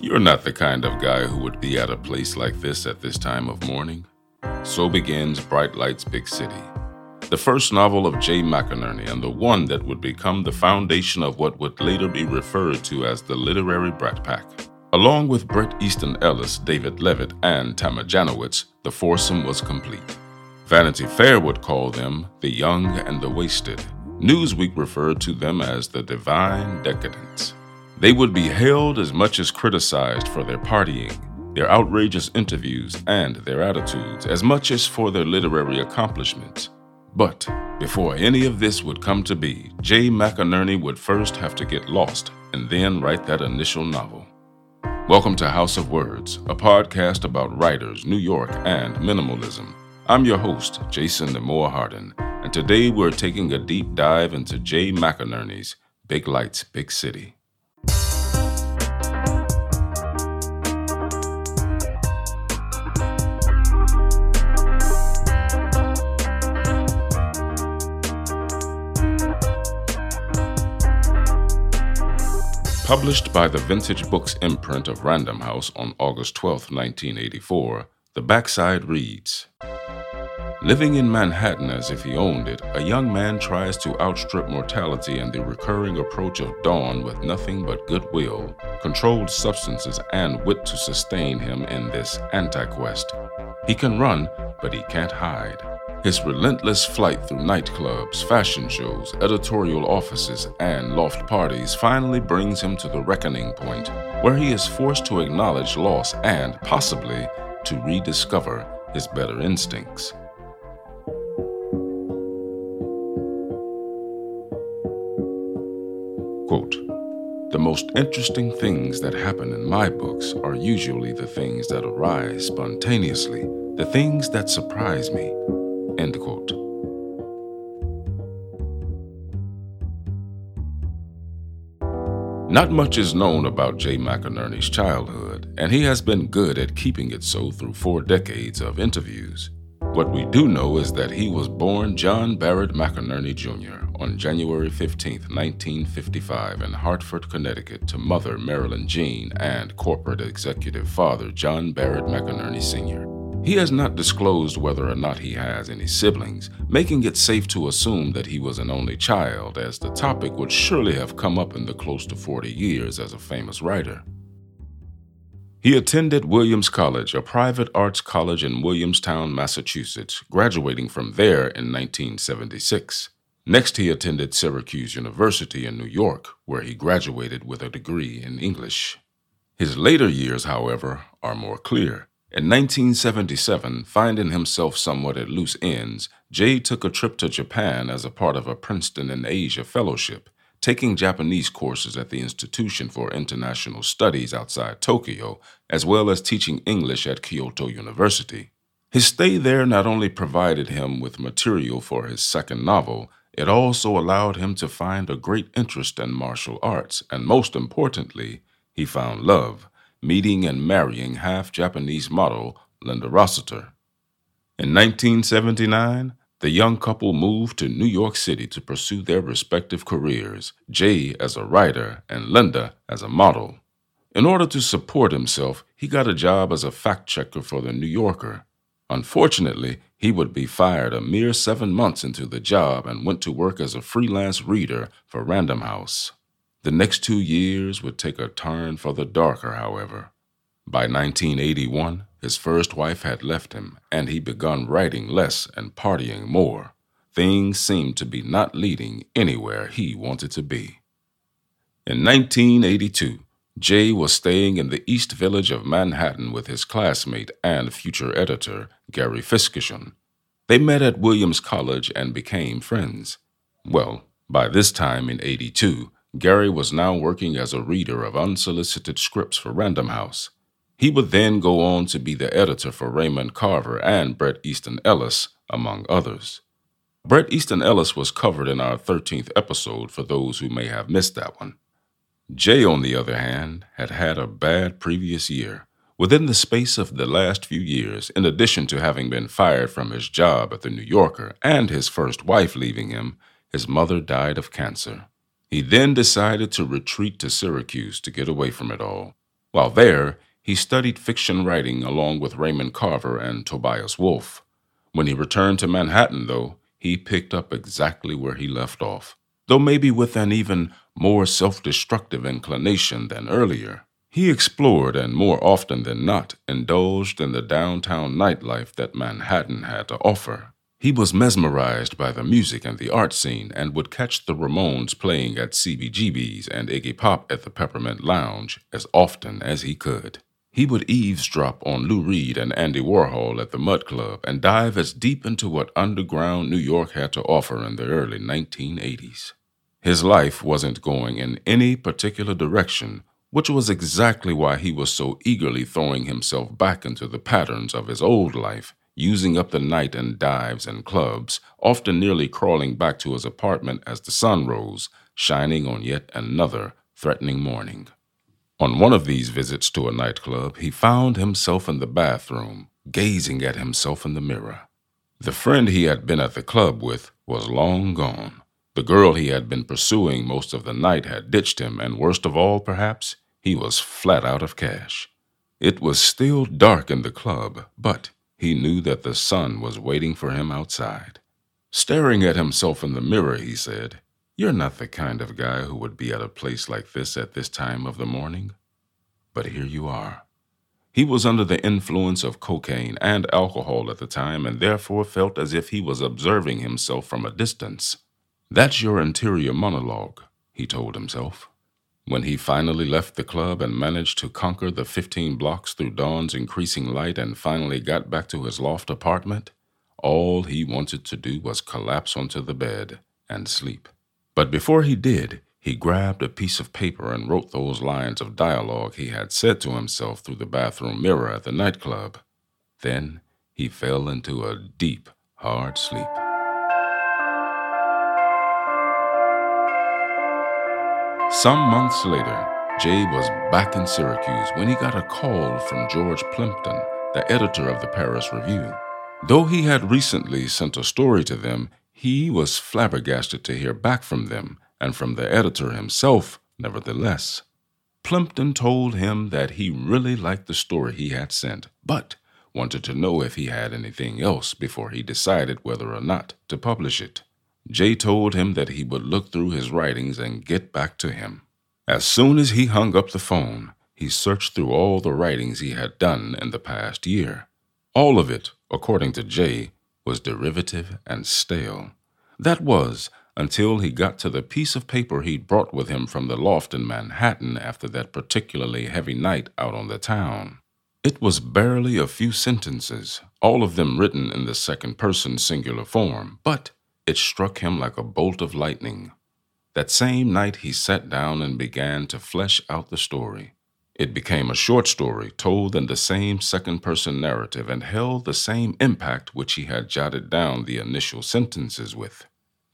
You're not the kind of guy who would be at a place like this at this time of morning. So begins Bright Lights Big City, the first novel of Jay McInerney and the one that would become the foundation of what would later be referred to as the literary Brat Pack. Along with Bret Easton Ellis, David Leavitt, and Tama Janowitz, the foursome was complete. Vanity Fair would call them the young and the wasted. Newsweek referred to them as the divine decadents. They would be hailed as much as criticized for their partying, their outrageous interviews, and their attitudes, as much as for their literary accomplishments. But before any of this would come to be, Jay McInerney would first have to get lost and then write that initial novel. Welcome to House of Words, a podcast about writers, New York, and minimalism. I'm your host, Jason Moore Hardin, and today we're taking a deep dive into Jay McInerney's Big Lights, Big City. Published by the Vintage Books imprint of Random House on August 12, 1984, the backside reads Living in Manhattan as if he owned it, a young man tries to outstrip mortality and the recurring approach of dawn with nothing but goodwill, controlled substances, and wit to sustain him in this anti quest. He can run, but he can't hide. His relentless flight through nightclubs, fashion shows, editorial offices, and loft parties finally brings him to the reckoning point where he is forced to acknowledge loss and, possibly, to rediscover his better instincts. Quote, the most interesting things that happen in my books are usually the things that arise spontaneously, the things that surprise me, End quote. Not much is known about Jay McInerney's childhood, and he has been good at keeping it so through four decades of interviews. What we do know is that he was born John Barrett McInerney Jr. on January 15, 1955, in Hartford, Connecticut, to mother Marilyn Jean and corporate executive father John Barrett McInerney Sr. He has not disclosed whether or not he has any siblings, making it safe to assume that he was an only child, as the topic would surely have come up in the close to 40 years as a famous writer. He attended Williams College, a private arts college in Williamstown, Massachusetts, graduating from there in 1976. Next, he attended Syracuse University in New York, where he graduated with a degree in English. His later years, however, are more clear. In 1977, finding himself somewhat at loose ends, Jay took a trip to Japan as a part of a Princeton in Asia fellowship, taking Japanese courses at the Institution for International Studies outside Tokyo, as well as teaching English at Kyoto University. His stay there not only provided him with material for his second novel, it also allowed him to find a great interest in martial arts, and most importantly, he found love meeting and marrying half Japanese model Linda Rossiter. In 1979, the young couple moved to New York City to pursue their respective careers, Jay as a writer and Linda as a model. In order to support himself, he got a job as a fact checker for The New Yorker. Unfortunately, he would be fired a mere seven months into the job and went to work as a freelance reader for Random House. The next two years would take a turn for the darker, however. By 1981, his first wife had left him, and he begun writing less and partying more. Things seemed to be not leading anywhere he wanted to be. In 1982, Jay was staying in the East Village of Manhattan with his classmate and future editor, Gary Fisketjon. They met at Williams College and became friends. Well, by this time in 82, Gary was now working as a reader of unsolicited scripts for Random House. He would then go on to be the editor for Raymond Carver and Bret Easton Ellis, among others. Bret Easton Ellis was covered in our 13th episode for those who may have missed that one. Jay, on the other hand, had had a bad previous year. Within the space of the last few years, in addition to having been fired from his job at the New Yorker and his first wife leaving him, his mother died of cancer. He then decided to retreat to Syracuse to get away from it all. While there, he studied fiction writing along with Raymond Carver and Tobias Wolff. When he returned to Manhattan, though, he picked up exactly where he left off, though maybe with an even more self destructive inclination than earlier. He explored and more often than not indulged in the downtown nightlife that Manhattan had to offer. He was mesmerized by the music and the art scene and would catch the Ramones playing at CBGB's and Iggy Pop at the Peppermint Lounge as often as he could. He would eavesdrop on Lou Reed and Andy Warhol at the Mud Club and dive as deep into what underground New York had to offer in the early 1980s. His life wasn't going in any particular direction, which was exactly why he was so eagerly throwing himself back into the patterns of his old life using up the night in dives and clubs, often nearly crawling back to his apartment as the sun rose, shining on yet another threatening morning. On one of these visits to a nightclub, he found himself in the bathroom, gazing at himself in the mirror. The friend he had been at the club with was long gone. The girl he had been pursuing most of the night had ditched him, and worst of all, perhaps, he was flat out of cash. It was still dark in the club, but he knew that the sun was waiting for him outside. Staring at himself in the mirror, he said, You're not the kind of guy who would be at a place like this at this time of the morning. But here you are. He was under the influence of cocaine and alcohol at the time and therefore felt as if he was observing himself from a distance. That's your interior monologue, he told himself. When he finally left the club and managed to conquer the 15 blocks through dawn's increasing light and finally got back to his loft apartment, all he wanted to do was collapse onto the bed and sleep. But before he did, he grabbed a piece of paper and wrote those lines of dialogue he had said to himself through the bathroom mirror at the nightclub. Then he fell into a deep, hard sleep. Some months later, Jay was back in Syracuse when he got a call from George Plimpton, the editor of the Paris Review. Though he had recently sent a story to them, he was flabbergasted to hear back from them and from the editor himself, nevertheless. Plimpton told him that he really liked the story he had sent, but wanted to know if he had anything else before he decided whether or not to publish it. Jay told him that he would look through his writings and get back to him. As soon as he hung up the phone, he searched through all the writings he had done in the past year. All of it, according to Jay, was derivative and stale. That was, until he got to the piece of paper he'd brought with him from the loft in Manhattan after that particularly heavy night out on the town. It was barely a few sentences, all of them written in the second person singular form, but it struck him like a bolt of lightning. That same night, he sat down and began to flesh out the story. It became a short story told in the same second person narrative and held the same impact which he had jotted down the initial sentences with.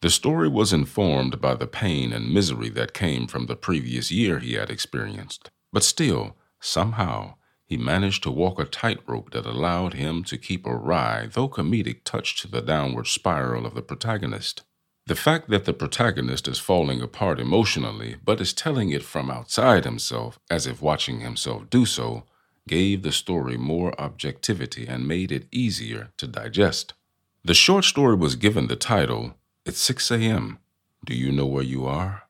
The story was informed by the pain and misery that came from the previous year he had experienced, but still, somehow, he managed to walk a tightrope that allowed him to keep a wry, though comedic, touch to the downward spiral of the protagonist. The fact that the protagonist is falling apart emotionally, but is telling it from outside himself, as if watching himself do so, gave the story more objectivity and made it easier to digest. The short story was given the title, It's 6 a.m. Do You Know Where You Are?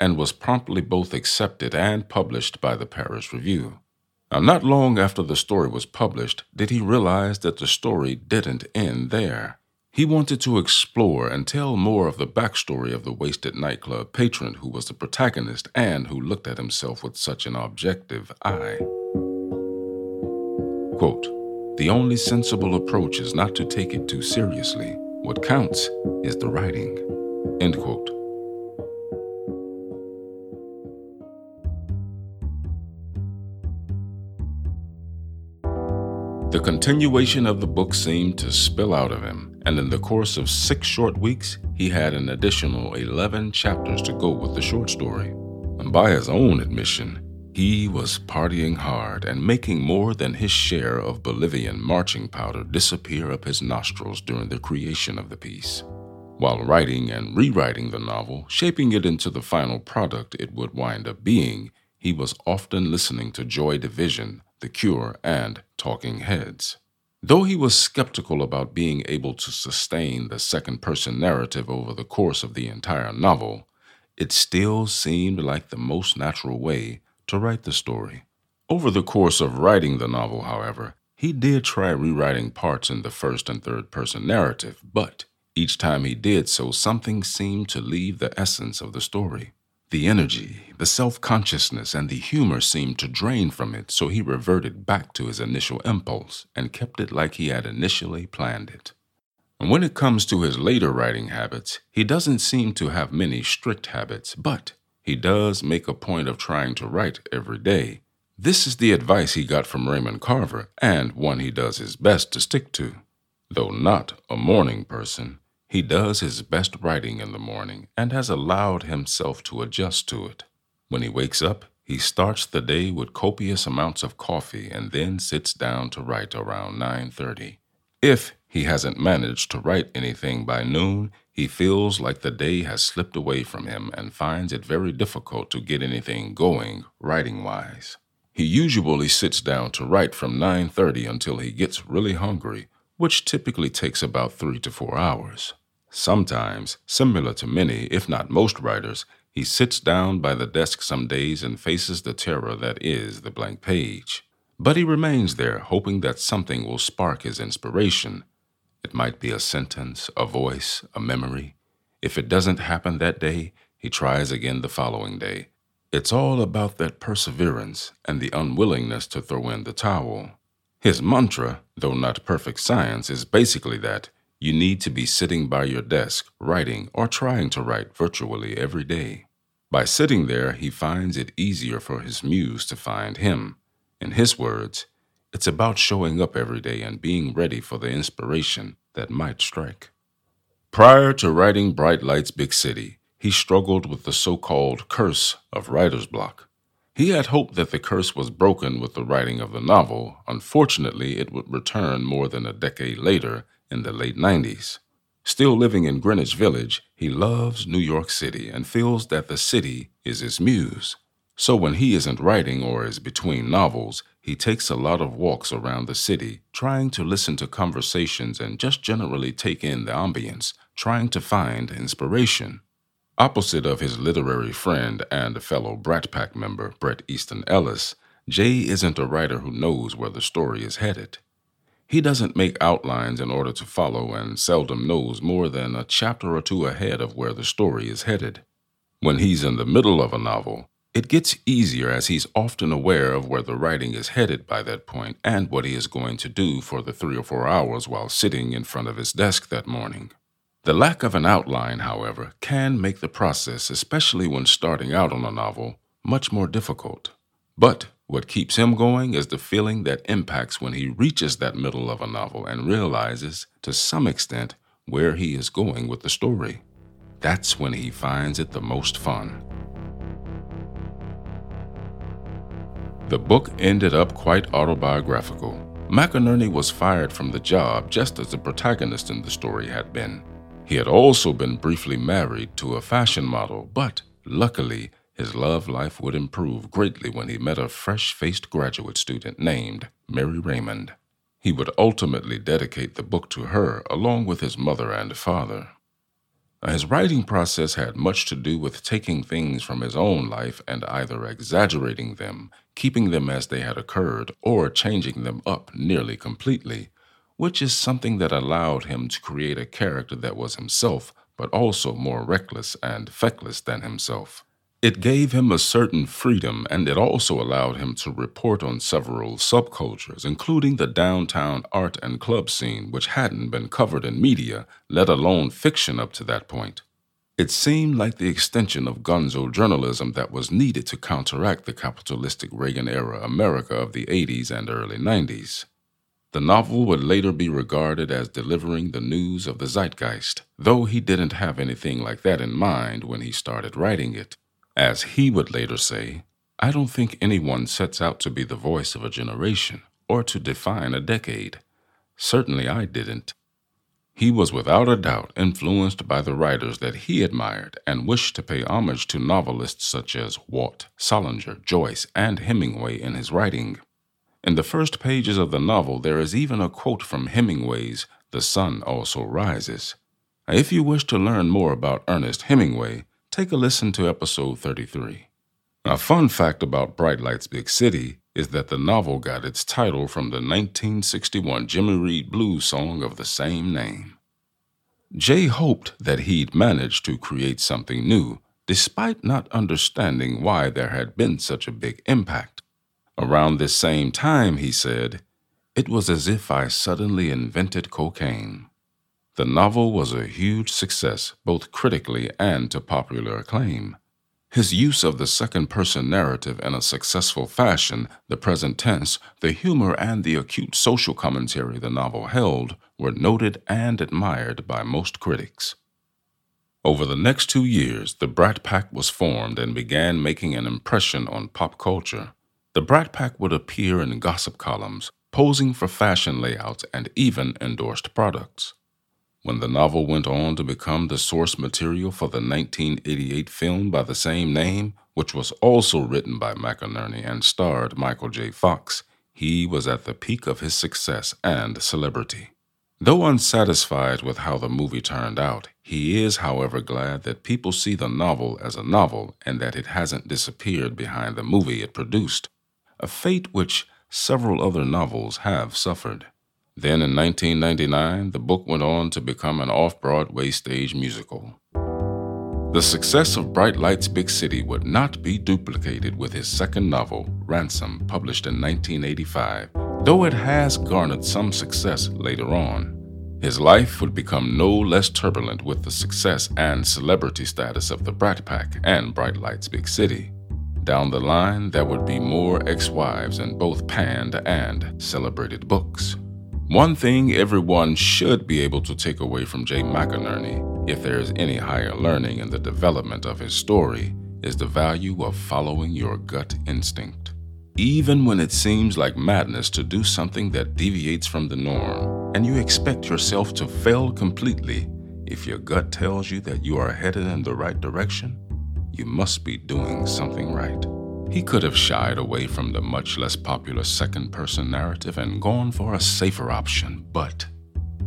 and was promptly both accepted and published by the Paris Review. Now, not long after the story was published, did he realize that the story didn't end there. He wanted to explore and tell more of the backstory of the wasted nightclub patron who was the protagonist and who looked at himself with such an objective eye. Quote, the only sensible approach is not to take it too seriously. What counts is the writing. End quote. The continuation of the book seemed to spill out of him, and in the course of six short weeks, he had an additional 11 chapters to go with the short story. And by his own admission, he was partying hard and making more than his share of Bolivian marching powder disappear up his nostrils during the creation of the piece. While writing and rewriting the novel, shaping it into the final product it would wind up being, he was often listening to Joy Division, The Cure, and Talking Heads. Though he was skeptical about being able to sustain the second person narrative over the course of the entire novel, it still seemed like the most natural way to write the story. Over the course of writing the novel, however, he did try rewriting parts in the first and third person narrative, but each time he did so, something seemed to leave the essence of the story. The energy, the self consciousness, and the humor seemed to drain from it, so he reverted back to his initial impulse and kept it like he had initially planned it. And when it comes to his later writing habits, he doesn't seem to have many strict habits, but he does make a point of trying to write every day. This is the advice he got from Raymond Carver, and one he does his best to stick to. Though not a morning person, he does his best writing in the morning and has allowed himself to adjust to it. When he wakes up, he starts the day with copious amounts of coffee and then sits down to write around 9:30. If he hasn't managed to write anything by noon, he feels like the day has slipped away from him and finds it very difficult to get anything going writing-wise. He usually sits down to write from 9:30 until he gets really hungry which typically takes about three to four hours. Sometimes, similar to many, if not most writers, he sits down by the desk some days and faces the terror that is the blank page. But he remains there, hoping that something will spark his inspiration. It might be a sentence, a voice, a memory. If it doesn't happen that day, he tries again the following day. It's all about that perseverance and the unwillingness to throw in the towel. His mantra, though not perfect science, is basically that you need to be sitting by your desk, writing or trying to write virtually every day. By sitting there, he finds it easier for his muse to find him. In his words, it's about showing up every day and being ready for the inspiration that might strike. Prior to writing Bright Lights Big City, he struggled with the so called curse of writer's block. He had hoped that the curse was broken with the writing of the novel. Unfortunately, it would return more than a decade later in the late 90s. Still living in Greenwich Village, he loves New York City and feels that the city is his muse. So when he isn't writing or is between novels, he takes a lot of walks around the city, trying to listen to conversations and just generally take in the ambience, trying to find inspiration. Opposite of his literary friend and fellow Brat Pack member Bret Easton Ellis, Jay isn't a writer who knows where the story is headed. He doesn't make outlines in order to follow and seldom knows more than a chapter or two ahead of where the story is headed. When he's in the middle of a novel, it gets easier as he's often aware of where the writing is headed by that point and what he is going to do for the three or four hours while sitting in front of his desk that morning. The lack of an outline, however, can make the process, especially when starting out on a novel, much more difficult. But what keeps him going is the feeling that impacts when he reaches that middle of a novel and realizes, to some extent, where he is going with the story. That's when he finds it the most fun. The book ended up quite autobiographical. McInerney was fired from the job just as the protagonist in the story had been. He had also been briefly married to a fashion model, but luckily, his love life would improve greatly when he met a fresh faced graduate student named Merry Reymond. He would ultimately dedicate the book to her along with his mother and father. His writing process had much to do with taking things from his own life and either exaggerating them, keeping them as they had occurred, or changing them up nearly completely which is something that allowed him to create a character that was himself, but also more reckless and feckless than himself. It gave him a certain freedom, and it also allowed him to report on several subcultures, including the downtown art and club scene, which hadn't been covered in media, let alone fiction up to that point. It seemed like the extension of gonzo journalism that was needed to counteract the capitalistic Reagan era America of the 80s and early 90s. The novel would later be regarded as delivering the news of the zeitgeist, though he didn't have anything like that in mind when he started writing it. As he would later say, I don't think anyone sets out to be the voice of a generation or to define a decade. Certainly I didn't. He was without a doubt influenced by the writers that he admired and wished to pay homage to novelists such as Walt, Salinger, Joyce, and Hemingway in his writing. In the first pages of the novel, there is even a quote from Hemingway's The Sun Also Rises. If you wish to learn more about Ernest Hemingway, take a listen to episode 33. A fun fact about Bright Lights Big City is that the novel got its title from the 1961 Jimmy Reed blues song of the same name. Jay hoped that he'd managed to create something new, despite not understanding why there had been such a big impact. Around this same time, he said, it was as if I suddenly invented cocaine. The novel was a huge success, both critically and to popular acclaim. His use of the second person narrative in a successful fashion, the present tense, the humor, and the acute social commentary the novel held were noted and admired by most critics. Over the next two years, the Brat Pack was formed and began making an impression on pop culture. The Brat Pack would appear in gossip columns, posing for fashion layouts, and even endorsed products. When the novel went on to become the source material for the 1988 film by the same name, which was also written by McInerney and starred Michael J. Fox, he was at the peak of his success and celebrity. Though unsatisfied with how the movie turned out, he is, however, glad that people see the novel as a novel and that it hasn't disappeared behind the movie it produced, a fate which several other novels have suffered. Then in 1999, the book went on to become an off Broadway stage musical. The success of Bright Lights Big City would not be duplicated with his second novel, Ransom, published in 1985, though it has garnered some success later on. His life would become no less turbulent with the success and celebrity status of the Brat Pack and Bright Lights Big City. Down the line, there would be more ex wives in both panned and celebrated books. One thing everyone should be able to take away from Jay McInerney, if there is any higher learning in the development of his story, is the value of following your gut instinct. Even when it seems like madness to do something that deviates from the norm, and you expect yourself to fail completely, if your gut tells you that you are headed in the right direction, you must be doing something right. He could have shied away from the much less popular second person narrative and gone for a safer option, but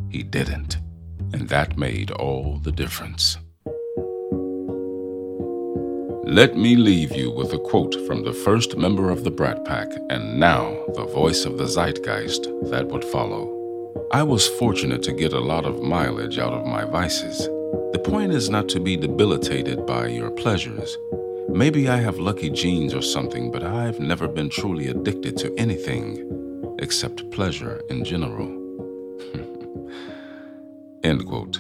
he didn't. And that made all the difference. Let me leave you with a quote from the first member of the Brat Pack, and now the voice of the zeitgeist that would follow. I was fortunate to get a lot of mileage out of my vices. The point is not to be debilitated by your pleasures Maybe I have lucky genes or something, but I've never been truly addicted to anything except pleasure in general. End quote.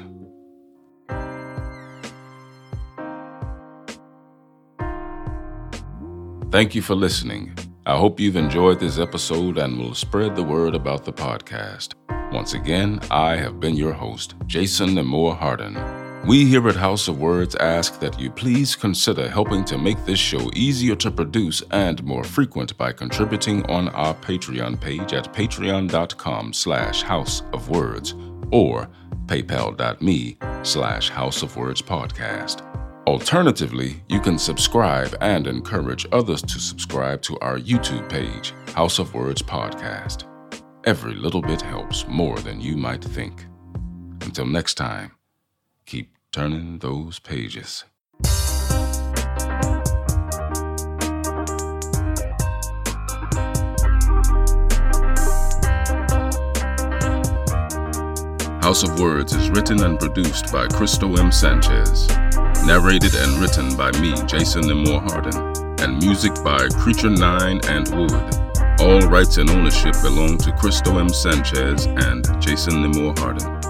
Thank you for listening. I hope you've enjoyed this episode and will spread the word about the podcast. Once again, I have been your host, Jason Nemore Hardin. We here at House of Words ask that you please consider helping to make this show easier to produce and more frequent by contributing on our Patreon page at patreon.com slash house of words or paypal.me slash house of words podcast. Alternatively, you can subscribe and encourage others to subscribe to our YouTube page, House of Words Podcast. Every little bit helps more than you might think. Until next time, Keep turning those pages. House of Words is written and produced by Cristo M. Sanchez. Narrated and written by me, Jason Nemore Hardin. And music by Creature 9 and Wood. All rights and ownership belong to Cristo M. Sanchez and Jason Nemore Hardin.